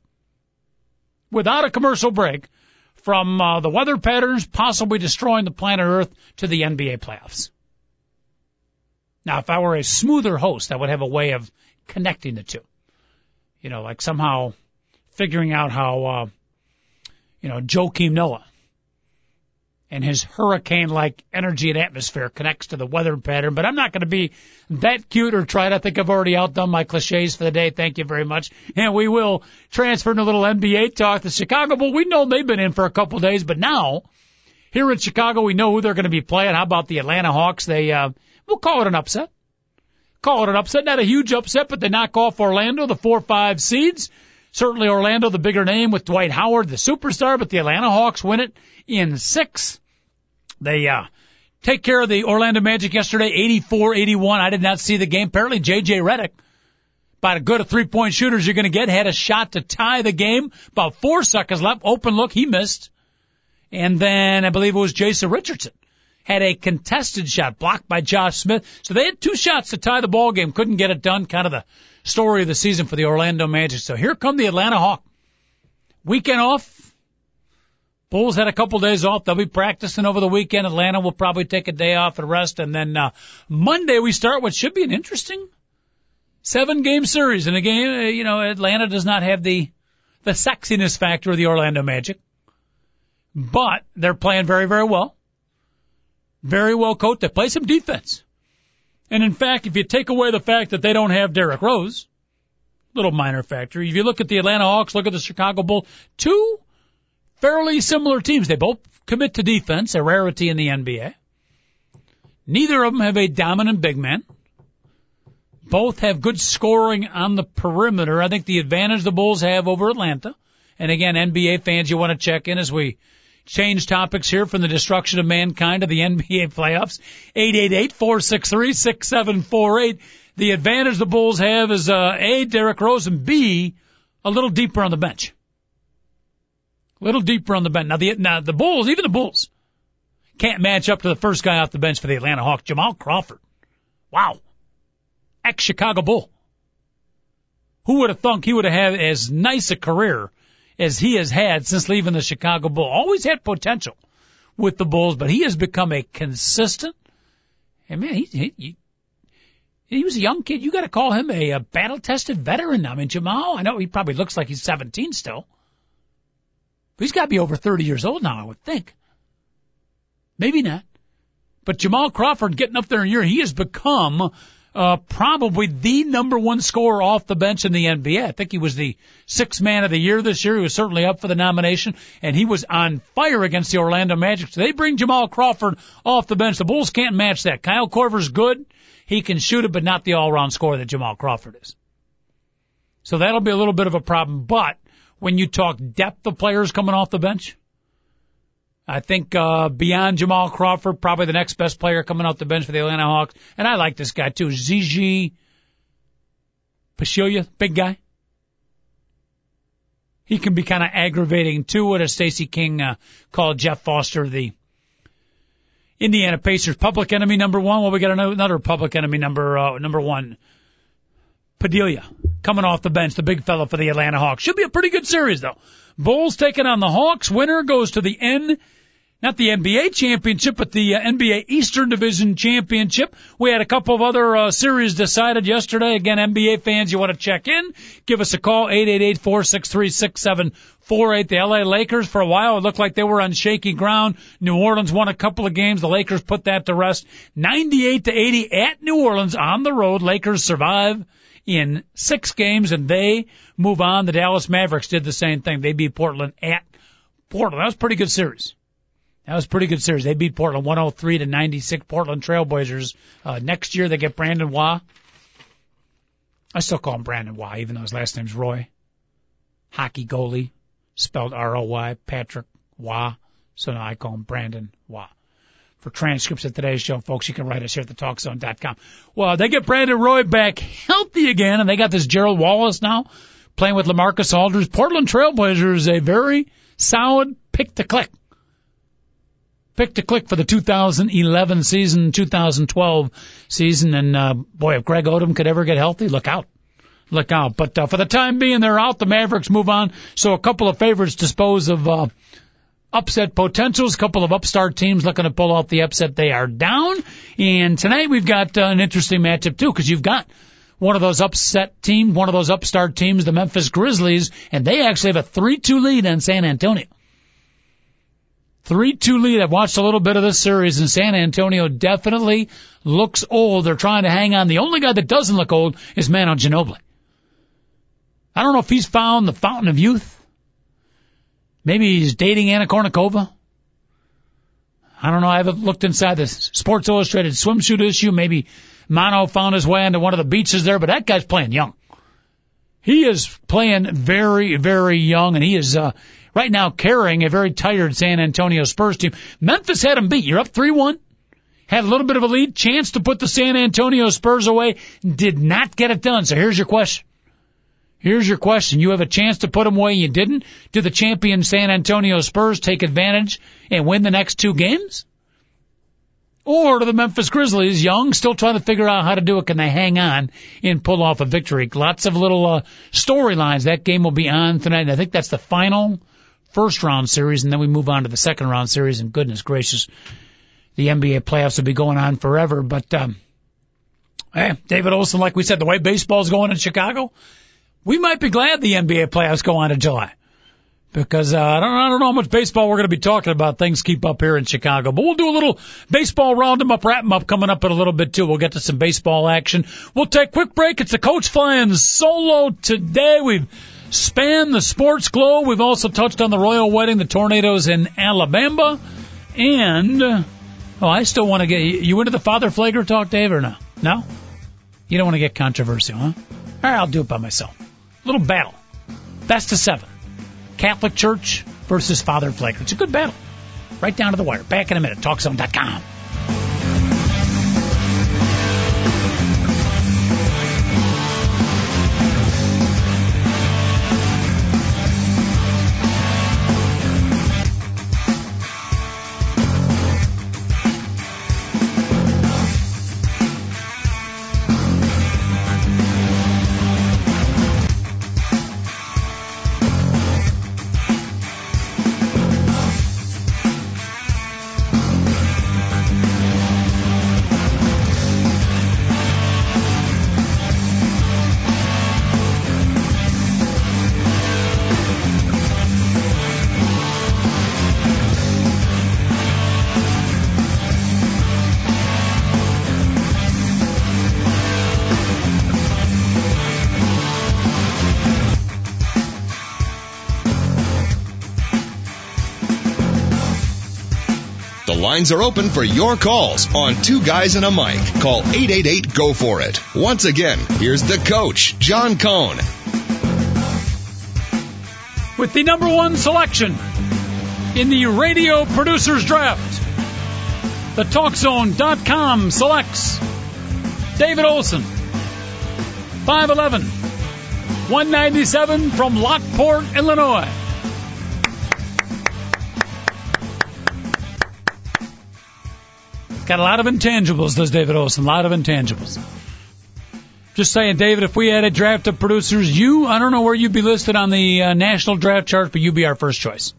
B: Without a commercial break from uh, the weather patterns possibly destroying the planet Earth to the NBA playoffs. Now, if I were a smoother host, I would have a way of connecting the two you know, like somehow figuring out how, uh, you know, Joakim Noah and his hurricane-like energy and atmosphere connects to the weather pattern. But I'm not going to be that cute or try to think I've already outdone my cliches for the day. Thank you very much. And we will transfer to a little NBA talk. The Chicago Bulls, we know they've been in for a couple days, but now here in Chicago, we know who they're going to be playing. How about the Atlanta Hawks? They, uh, we'll call it an upset call it an upset. Not a huge upset, but they knock off Orlando, the four five seeds. Certainly Orlando, the bigger name with Dwight Howard, the superstar, but the Atlanta Hawks win it in six. They, uh, take care of the Orlando Magic yesterday, 84-81. I did not see the game. Apparently JJ Redick, about a good a three point shooters you're going to get, had a shot to tie the game. About four seconds left. Open look. He missed. And then I believe it was Jason Richardson had a contested shot blocked by Josh Smith. So they had two shots to tie the ball game, couldn't get it done. Kind of the story of the season for the Orlando Magic. So here come the Atlanta Hawk. Weekend off. Bulls had a couple days off. They'll be practicing over the weekend. Atlanta will probably take a day off and rest. And then uh, Monday we start what should be an interesting seven game series. And again, uh, you know, Atlanta does not have the the sexiness factor of the Orlando Magic, but they're playing very, very well very well coached. They play some defense. And in fact, if you take away the fact that they don't have Derrick Rose, little minor factor. If you look at the Atlanta Hawks, look at the Chicago Bulls, two fairly similar teams. They both commit to defense, a rarity in the NBA. Neither of them have a dominant big man. Both have good scoring on the perimeter. I think the advantage the Bulls have over Atlanta. And again, NBA fans, you want to check in as we change topics here from the destruction of mankind to the NBA playoffs. 888-463-6748. The advantage the Bulls have is, uh, A, Derrick Rose, and B, a little deeper on the bench. A little deeper on the bench. Now the, now the Bulls, even the Bulls, can't match up to the first guy off the bench for the Atlanta Hawks, Jamal Crawford. Wow. Ex-Chicago Bull. Who would have thunk he would have had as nice a career as he has had since leaving the Chicago Bulls. Always had potential with the Bulls, but he has become a consistent. And man, he, he, he was a young kid. You got to call him a, a battle-tested veteran now. I mean, Jamal, I know he probably looks like he's 17 still. But he's got to be over 30 years old now, I would think. Maybe not. But Jamal Crawford getting up there in year, he has become uh, probably the number one scorer off the bench in the NBA. I think he was the sixth man of the year this year. He was certainly up for the nomination, and he was on fire against the Orlando Magic. So they bring Jamal Crawford off the bench. The Bulls can't match that. Kyle Korver's good. He can shoot it, but not the all-around scorer that Jamal Crawford is. So that'll be a little bit of a problem. But when you talk depth of players coming off the bench, I think uh, beyond Jamal Crawford, probably the next best player coming off the bench for the Atlanta Hawks. And I like this guy too, Zaza Pachulia, big guy. he can be kind of aggravating too. What as Stacey King uh, called Jeff Foster the Indiana Pacers public enemy number one. Well, we got another public enemy number uh, number one. Padilla coming off the bench, the big fellow for the Atlanta Hawks. Should be a pretty good series though. Bulls taking on the Hawks. Winner goes to the N not the NBA championship, but the uh, NBA Eastern Division championship. We had a couple of other uh, series decided yesterday. Again, NBA fans, you want to check in? Give us a call, 888-463-6748. The LA Lakers, for a while, it looked like they were on shaky ground. New Orleans won a couple of games. The Lakers put that to rest. 98 to 80 at New Orleans on the road. Lakers survive in six games and they move on. The Dallas Mavericks did the same thing. They beat Portland at Portland. That was a pretty good series. That was a pretty good series. They beat Portland 103 to 96. Portland Trailblazers. Uh, next year they get Brandon Waugh. I still call him Brandon Waugh, even though his last name's Roy. Hockey goalie, spelled R-O-Y, Patrick Roy. So now I call him Brandon Waugh. For transcripts of today's show, folks, you can write us here at thetalkzone.com. Well, they get Brandon Roy back healthy again, and they got this Gerald Wallace now playing with LaMarcus Aldridge. Portland Trailblazers, a very solid pick to click pick to click for the 2011 season, 2012 season. And, uh, boy, if Greg Oden could ever get healthy, look out. Look out. But, uh, for the time being, they're out. The Mavericks move on. So a couple of favorites dispose of, uh, upset potentials. A couple of upstart teams looking to pull off the upset. They are down. And tonight we've got uh, an interesting matchup too, because you've got one of those upset teams, one of those upstart teams, the Memphis Grizzlies, and they actually have a 3-2 lead on San Antonio. 3-2 lead. I've watched a little bit of this series and San Antonio definitely looks old. They're trying to hang on. The only guy that doesn't look old is Manu Ginobili. I don't know if he's found the fountain of youth. Maybe he's dating Anna Kournikova. I don't know. I haven't looked inside the Sports Illustrated swimsuit issue. Maybe Manu found his way onto one of the beaches there, but that guy's playing young. He is playing very, very young, and he is uh, right now carrying a very tired San Antonio Spurs team. Memphis had them beat. You're up 3-1. Had a little bit of a lead, chance to put the San Antonio Spurs away, did not get it done. So here's your question. Here's your question. You have a chance to put them away, you didn't. Do the champion San Antonio Spurs take advantage and win the next two games? Or do the Memphis Grizzlies, young, still trying to figure out how to do it, can they hang on and pull off a victory? Lots of little uh, storylines. That game will be on tonight. I think that's the final first round series, and then we move on to the second round series. And goodness gracious, the NBA playoffs will be going on forever. But um, hey, David Olson, like we said, the way baseball's going in Chicago, we might be glad the NBA playoffs go on in July. Because uh, I don't, I don't know how much baseball we're going to be talking about. Things keep up here in Chicago, but we'll do a little baseball round 'em up, wrap 'em up coming up in a little bit too. We'll get to some baseball action. We'll take a quick break. It's the coach flying solo today. We've span the sports globe. We've also touched on the royal wedding, the tornadoes in Alabama, and oh, I still want to get you into the Father Pfleger talk, Dave, or no? No, you don't want to get controversial, huh? All right, I'll do it by myself. Little battle, best of seven, Catholic Church versus Father Pfleger. It's a good battle, right down to the wire. Back in a minute. TalkZone.com.
D: lines are open for your calls on Two Guys and a Mic. Call 888 Go For It. Once again, here's the coach, John Cohn.
B: With the number one selection in the radio producers draft, the TalkZone.com selects David Olson, 5'11, 197 from Lockport, Illinois. Got a lot of intangibles, does David Olson. A lot of intangibles. Just saying, David, if we had a draft of producers, you, I don't know where you'd be listed on the uh, national draft chart, but you'd be our first choice.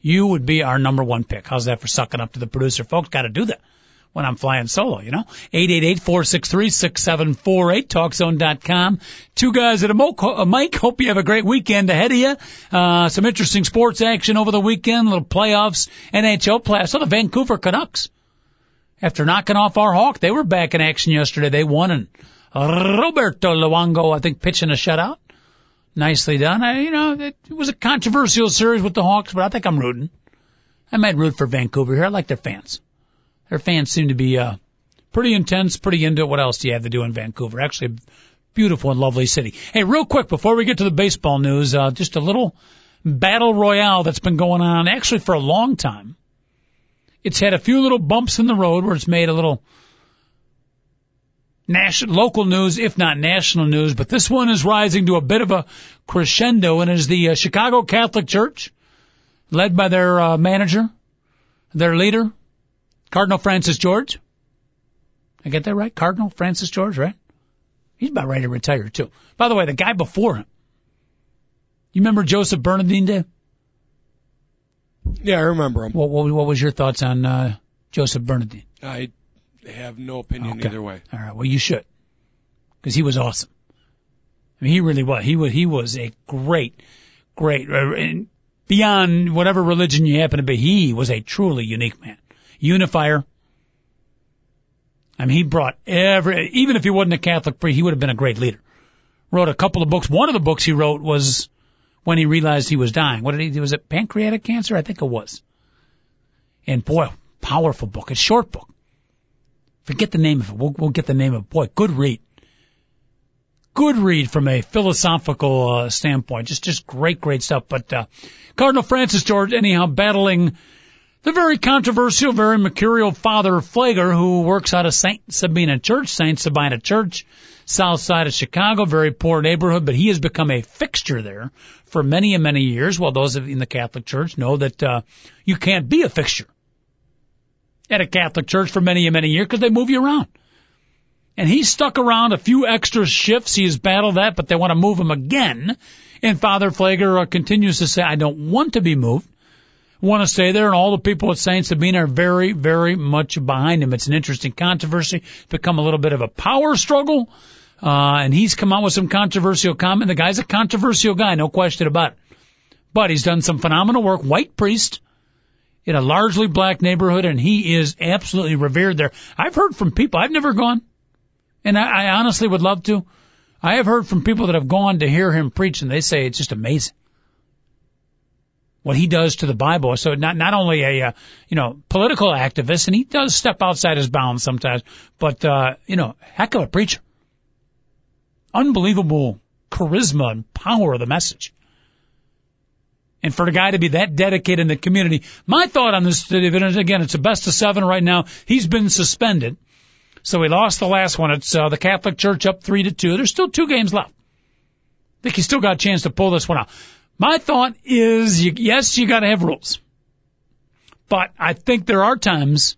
B: You would be our number one pick. How's that for sucking up to the producer folks? Got to do that when I'm flying solo, you know? 888-463-6748, talkzone.com. Two guys at a, mo- a mic. Hope you have a great weekend ahead of you. Uh, some interesting sports action over the weekend, little playoffs, NHL playoffs. So the Vancouver Canucks after knocking off our Hawk. They were back in action yesterday. They won and Roberto Luongo, I think, pitching a shutout. Nicely done. I, you know, it was a controversial series with the Hawks, but I think I'm rooting. I might root for Vancouver here. I like their fans. Their fans seem to be, uh, pretty intense, pretty into it. What else do you have to do in Vancouver? Actually, beautiful and lovely city. Hey, real quick, before we get to the baseball news, uh, just a little battle royale that's been going on actually for a long time it's had a few little bumps in the road where it's made a little national, local news, if not national news, but this one is rising to a bit of a crescendo and is the uh, Chicago Catholic Church led by their uh, manager, their leader, Cardinal Francis George. I get that right? Cardinal Francis George, right? He's about ready to retire too. By the way, the guy before him, you remember Joseph Bernardin, Dave?
C: Yeah, I remember him.
B: What, what, what was your thoughts on uh, Joseph Bernardin?
C: I have no opinion
B: Okay.
C: either way.
B: All right. Well, you should, because he was awesome. I mean, he really was. He was. He was a great, great, uh, and beyond whatever religion you happen to be, he was a truly unique man, unifier. I mean, he brought every. Even if he wasn't a Catholic priest, he would have been a great leader. Wrote a couple of books. One of the books he wrote was when he realized he was dying. What did he do? Was it pancreatic cancer? I think it was. And boy, powerful book. A short book. Forget the name of it. We'll, we'll get the name of it. Boy, good read. Good read from a philosophical uh, standpoint. Just, just great, great stuff. But uh, Cardinal Francis George, anyhow, battling the very controversial, very mercurial Father Pfleger, who works out of Saint Sabina Church, Saint Sabina Church, south side of Chicago, very poor neighborhood, but he has become a fixture there for many and many years. Well, those in the Catholic Church know that uh, you can't be a fixture at a Catholic church for many and many years because they move you around. And he's stuck around a few extra shifts. He has battled that, but they want to move him again. And Father Pfleger uh, continues to say, I don't want to be moved. Want to stay there, and all the people at Saint Sabina are very, very much behind him. It's an interesting controversy. It's become a little bit of a power struggle. Uh, and he's come out with some controversial comment. The guy's a controversial guy, no question about it. But he's done some phenomenal work. White priest in a largely black neighborhood, and he is absolutely revered there. I've heard from people, I've never gone, and I, I honestly would love to. I have heard from people that have gone to hear him preach, and they say it's just amazing what he does to the Bible. So not not only a uh, you know political activist, and he does step outside his bounds sometimes, but uh, you know heck of a preacher. Unbelievable charisma and power of the message. And for the guy to be that dedicated in the community, my thought on this, again, it's a best of seven right now. He's been suspended. So he lost the last one. It's uh, the Catholic Church up three to two. There's still two games left. I think he's still got a chance to pull this one out. My thought is, you, yes, you got to have rules, but I think there are times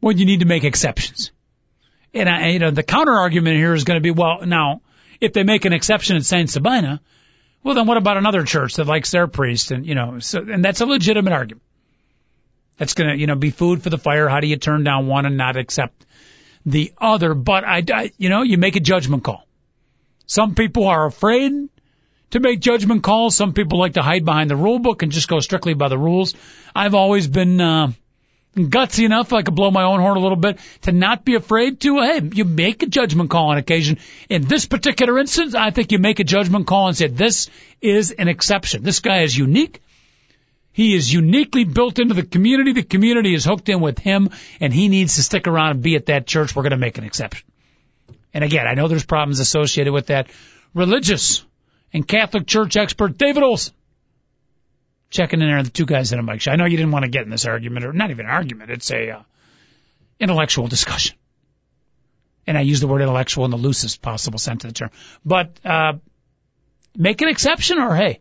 B: when you need to make exceptions. And I, you know, the counter argument here is going to be, well, now, if they make an exception at Saint Sabina, well, then what about another church that likes their priest? And, you know, so, and that's a legitimate argument. That's going to, you know, be food for the fire. How do you turn down one and not accept the other? But I, I you know, you make a judgment call. Some people are afraid to make judgment calls. Some people like to hide behind the rule book and just go strictly by the rules. I've always been, uh, gutsy enough, I could blow my own horn a little bit, to not be afraid to, hey, you make a judgment call on occasion. In this particular instance, I think you make a judgment call and say, this is an exception. This guy is unique. He is uniquely built into the community. The community is hooked in with him and he needs to stick around and be at that church. We're going to make an exception. And again, I know there's problems associated with that. Religious and Catholic church expert David Olson checking in there, the two guys in a mic show. I know you didn't want to get in this argument, or not even an argument. It's a uh, intellectual discussion, and I use the word intellectual in the loosest possible sense of the term. But uh, make an exception or hey,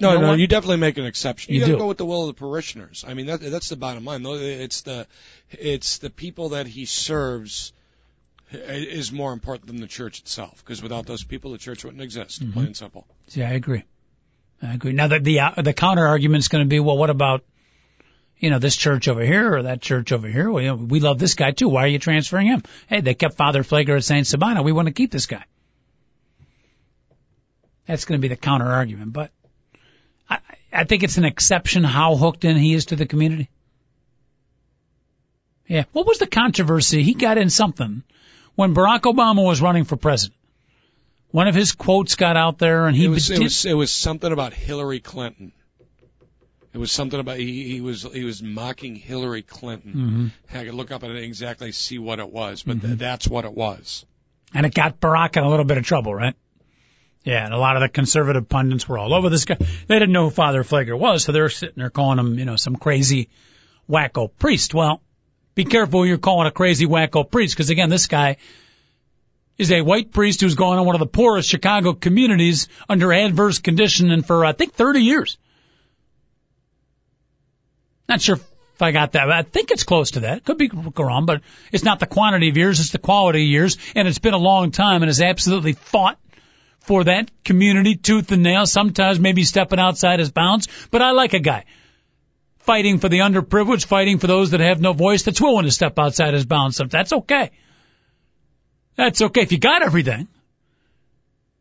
C: No,
B: know
C: no,
B: what?
C: you definitely make an exception.
B: You
C: You, got to go with the will of the parishioners. I mean, that, that's the bottom line. It's the, it's the people that he serves is more important than the church itself. Because without those people, the church wouldn't exist.
B: Mm-hmm.
C: Plain and simple.
B: Yeah, I agree. I agree. Now the the uh, the counter argument is going to be, well, what about you know this church over here or that church over here? Well, you know, we love this guy too. Why are you transferring him? Hey, they kept Father Pfleger at Saint Sabina. We want to keep this guy. That's going to be the counter argument, but I I think it's an exception how hooked in he is to the community. Yeah. What was the controversy? He got in something when Barack Obama was running for president. One of his quotes got out there, and he
C: It was, it was, it was something about Hillary Clinton. It was something about he, he was he was mocking Hillary Clinton.
B: Mm-hmm.
C: I could look up and exactly see what it was, but th- that's what it was.
B: and it got Barack in a little bit of trouble, right? Yeah, and a lot of the conservative pundits were all over this guy. They didn't know who Father Pfleger was, so they're sitting there calling him, you know, some crazy wacko priest. Well, be careful you're calling a crazy wacko priest, because again, this guy is a white priest who's gone in one of the poorest Chicago communities under adverse conditioning for I think 30 years. Not sure if I got that. but I think it's close to that. Could be wrong, but it's not the quantity of years, it's the quality of years. And it's been a long time and has absolutely fought for that community tooth and nail, sometimes maybe stepping outside his bounds. But I like a guy fighting for the underprivileged, fighting for those that have no voice that's willing to step outside his bounds. That's okay. That's okay. If you got everything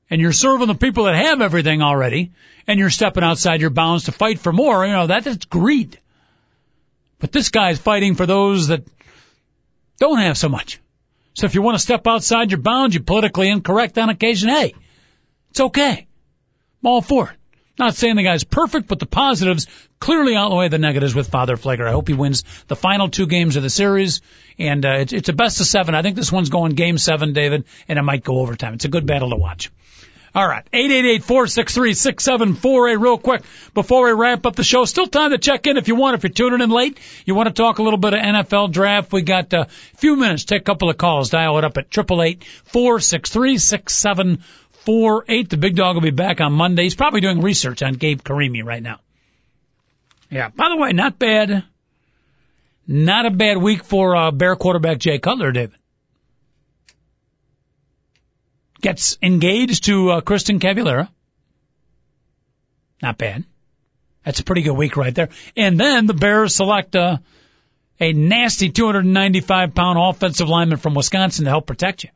B: and you're serving the people that have everything already and you're stepping outside your bounds to fight for more, you know, that is greed. But this guy's fighting for those that don't have so much. So if you want to step outside your bounds, you're politically incorrect on occasion, hey, it's okay. I'm all for it. Not saying the guy's perfect, but the positives clearly outweigh the negatives with Father Pfleger. I hope he wins the final two games of the series, and uh, it's, it's a best of seven. I think this one's going game seven, David, and it might go overtime. It's a good battle to watch. All right, eight eight eight four six three six seven four eight. Real quick before we wrap up the show, still time to check in if you want. If you're tuning in late, you want to talk a little bit of NFL draft. We got a few minutes. Take a couple of calls. Dial it up at triple eight four six three six seven four eight. The big dog will be back on Monday. He's probably doing research on Gabe Carimi right now. Yeah. By the way, not bad. Not a bad week for uh, Bear quarterback Jay Cutler, David. Gets engaged to uh, Kristin Cavallari. Not bad. That's a pretty good week right there. And then the Bears select uh, a nasty 295 pound offensive lineman from Wisconsin to help protect you.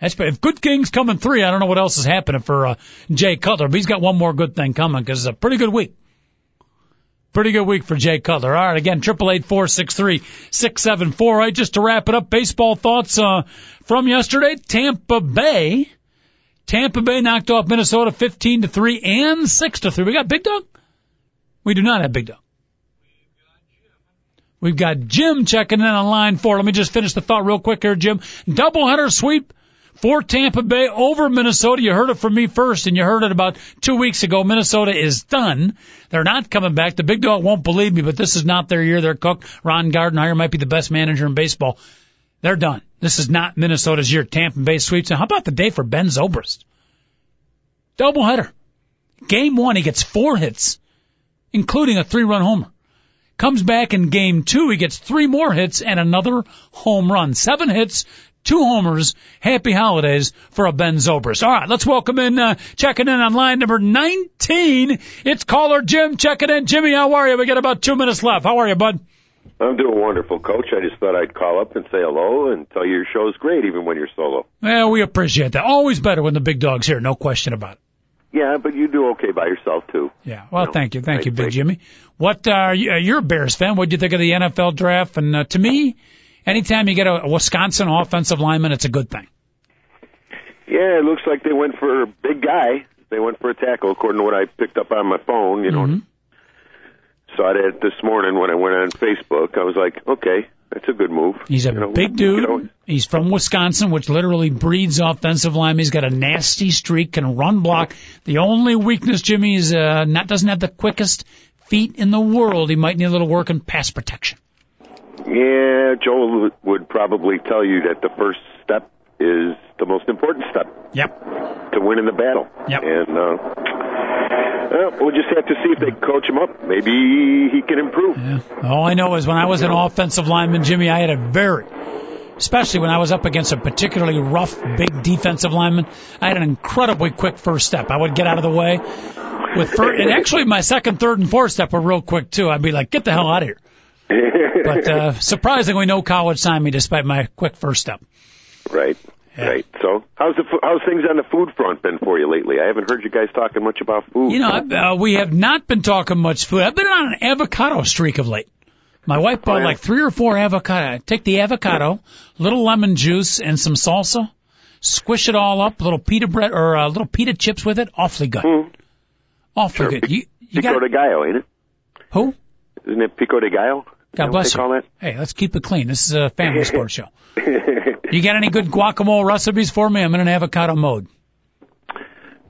B: That's if good things come in three. I don't know what else is happening for uh, Jay Cutler, but he's got one more good thing coming because it's a pretty good week. Pretty good week for Jay Cutler. All right, again, triple eight four six three six seven four eight. Just to wrap it up, baseball thoughts uh, from yesterday. Tampa Bay, Tampa Bay knocked off Minnesota fifteen to three and six to three. We got Big Dog. We do not have Big Dog. We've got Jim checking in on line four. Let me just finish the thought real quick here, Jim. Doubleheader sweep for Tampa Bay over Minnesota. You heard it from me first, and you heard it about two weeks ago. Minnesota is done. They're not coming back. The big dog won't believe me, but this is not their year. They're cooked. Ron Gardenhire, might be the best manager in baseball. They're done. This is not Minnesota's year. Tampa Bay sweeps. And how about the day for Ben Zobrist? Doubleheader. Game one, he gets four hits, including a three-run homer. Comes back in game two, he gets three more hits and another home run. Seven hits, two homers. Happy holidays for a Ben Zobrist. All right, let's welcome in, uh, checking in on line number 19. It's caller Jim checking in. Jimmy, how are you? We got about two minutes left. How are you, bud?
A: I'm doing wonderful, Coach. I just thought I'd call up and say hello and tell you your show's great, even when you're solo.
B: Well, we appreciate that. Always better when the big dog's here. No question about it.
A: Yeah, but you do okay by yourself too.
B: Yeah. Well,
A: No,
B: thank you. Thank
A: nice
B: you, Big
A: break.
B: Jimmy. What, uh, you- uh, you're a Bears fan. What do you think of the NFL draft? And, uh, to me, anytime you get a, a Wisconsin offensive lineman, it's a good thing.
A: Yeah, it looks like they went for a big guy. They went for a tackle, according to what I picked up on my phone. You know,
B: Mhm.
A: saw that this morning when I went on Facebook. I was like, okay, that's a good move.
B: He's a
A: You know,
B: big
A: you
B: dude.
A: know,
B: He's from Wisconsin, which literally breeds offensive linemen. He's got a nasty streak, can run block. The only weakness, Jimmy, is uh, not doesn't have the quickest feet in the world. He might need a little work in pass protection.
A: Yeah, Joel would- probably tell you that the first step is the most important step
B: Yep.
A: to winning the battle.
B: Yep.
A: And uh, well, we'll just have to see if they coach him up. Maybe he can improve.
B: Yeah. All I know is when I was an offensive lineman, Jimmy, I had a very, especially when I was up against a particularly rough, big defensive lineman, I had an incredibly quick first step. I would get out of the way with first, and actually my second, third, and fourth step were real quick too. I'd be like, get the hell out of here. But uh, surprisingly, no college signed me despite my quick first step.
A: right.
B: Yeah.
A: Right. So, how's the how's things on the food front been for you lately? I haven't heard you guys talking much about food.
B: You know, I- uh, we have not been talking much food. I've been on an avocado streak of late. My wife bought
A: Oh, yeah?
B: like three or four avocado. I take the avocado, little lemon juice, and some salsa. Squish it all up, little pita bread or uh, little pita chips with it. Awfully good.
A: Hmm.
B: Awfully
A: Sure.
B: good. You, you
A: Pico
B: got
A: de gallo, ain't it?
B: who?
A: Isn't it pico de gallo?
B: God bless you. Hey, let's keep it clean. This is a family sports show. You got any good guacamole recipes for me? I'm in an avocado mode.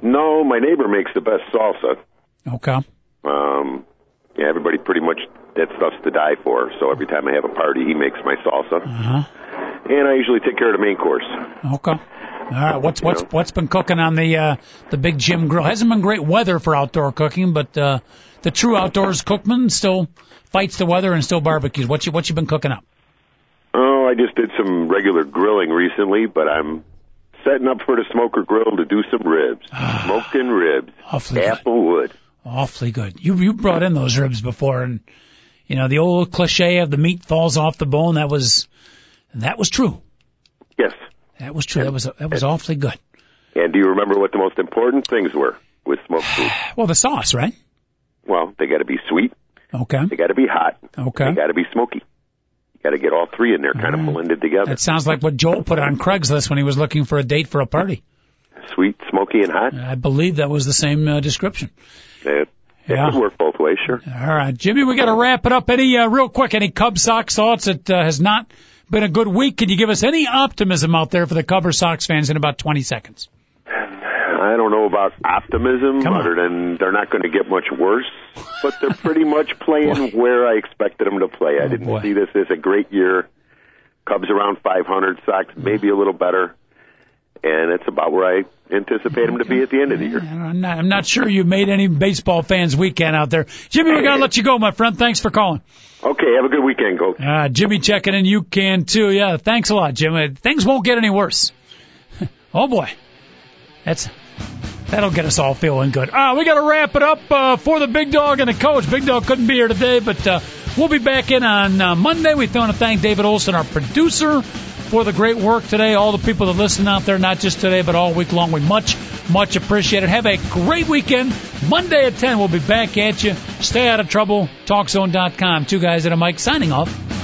A: no, my neighbor makes the best salsa.
B: Okay.
A: Um, yeah, everybody pretty much that stuff's to die for. So every time I have a party, he makes my salsa,
B: Uh huh.
A: and I usually take care of the main course.
B: Okay. All right. What's what's what's been cooking on the uh, the big gym grill? Hasn't been great weather for outdoor cooking, but uh, the true outdoors cookman still fights the weather and still barbecues. What you what you been cooking up?
A: Oh, I just did some regular grilling recently, but I'm setting up for the smoker grill to do some ribs, ah. smoking ribs,
B: Awfully good.
A: applewood.
B: Awfully good. You you brought in those ribs before, and you know the old cliche of the meat falls off the bone. That was that was true.
A: Yes.
B: That was true. That was that was awfully good.
A: And do you remember what the most important things were with smoked food?
B: Well, the sauce, right?
A: Well, they got to be sweet,
B: Okay.
A: they got to be hot,
B: Okay.
A: they got to be smoky. You got to get all three in there, kind of blended together.
B: That sounds like what Joel put on Craigslist when he was looking for a date for a party.
A: Sweet, smoky, and hot.
B: I believe that was the same uh, description.
A: It,
B: Yeah.
A: it could work both ways, sure.
B: All right, Jimmy, we got to wrap it up. Any uh, real quick? Any Cub Sox thoughts? It uh, has not been a good week. Can you give us any optimism out there for the Cub or Sox fans in about 20 seconds?
A: I don't know about optimism, other than they're not going to get much worse, but they're pretty much playing where I expected them to play. I didn't
B: boy.
A: see this as a great year. Cubs around 500, Sox maybe a little better, and it's about where I anticipate them to be at the end of the year.
B: I'm not, I'm not sure you made any baseball fans weekend out there. Jimmy, we got to let you go, my friend. Thanks for calling.
A: Okay, have a good weekend, Coach.
B: Uh, Jimmy checking in. You can too. Yeah, thanks a lot, Jimmy. Things won't get any worse. oh boy. That's, that'll get us all feeling good. Ah, we got to wrap it up, uh, for the big dog and the coach. Big dog couldn't be here today, but, uh, we'll be back in on uh, Monday. We want to thank David Olson, our producer, for the great work today. All the people that listen out there, not just today, but all week long. We much, much appreciate it. Have a great weekend. Monday at 10, we'll be back at you. Stay out of trouble. TalkZone.com. Two guys at a mic signing off.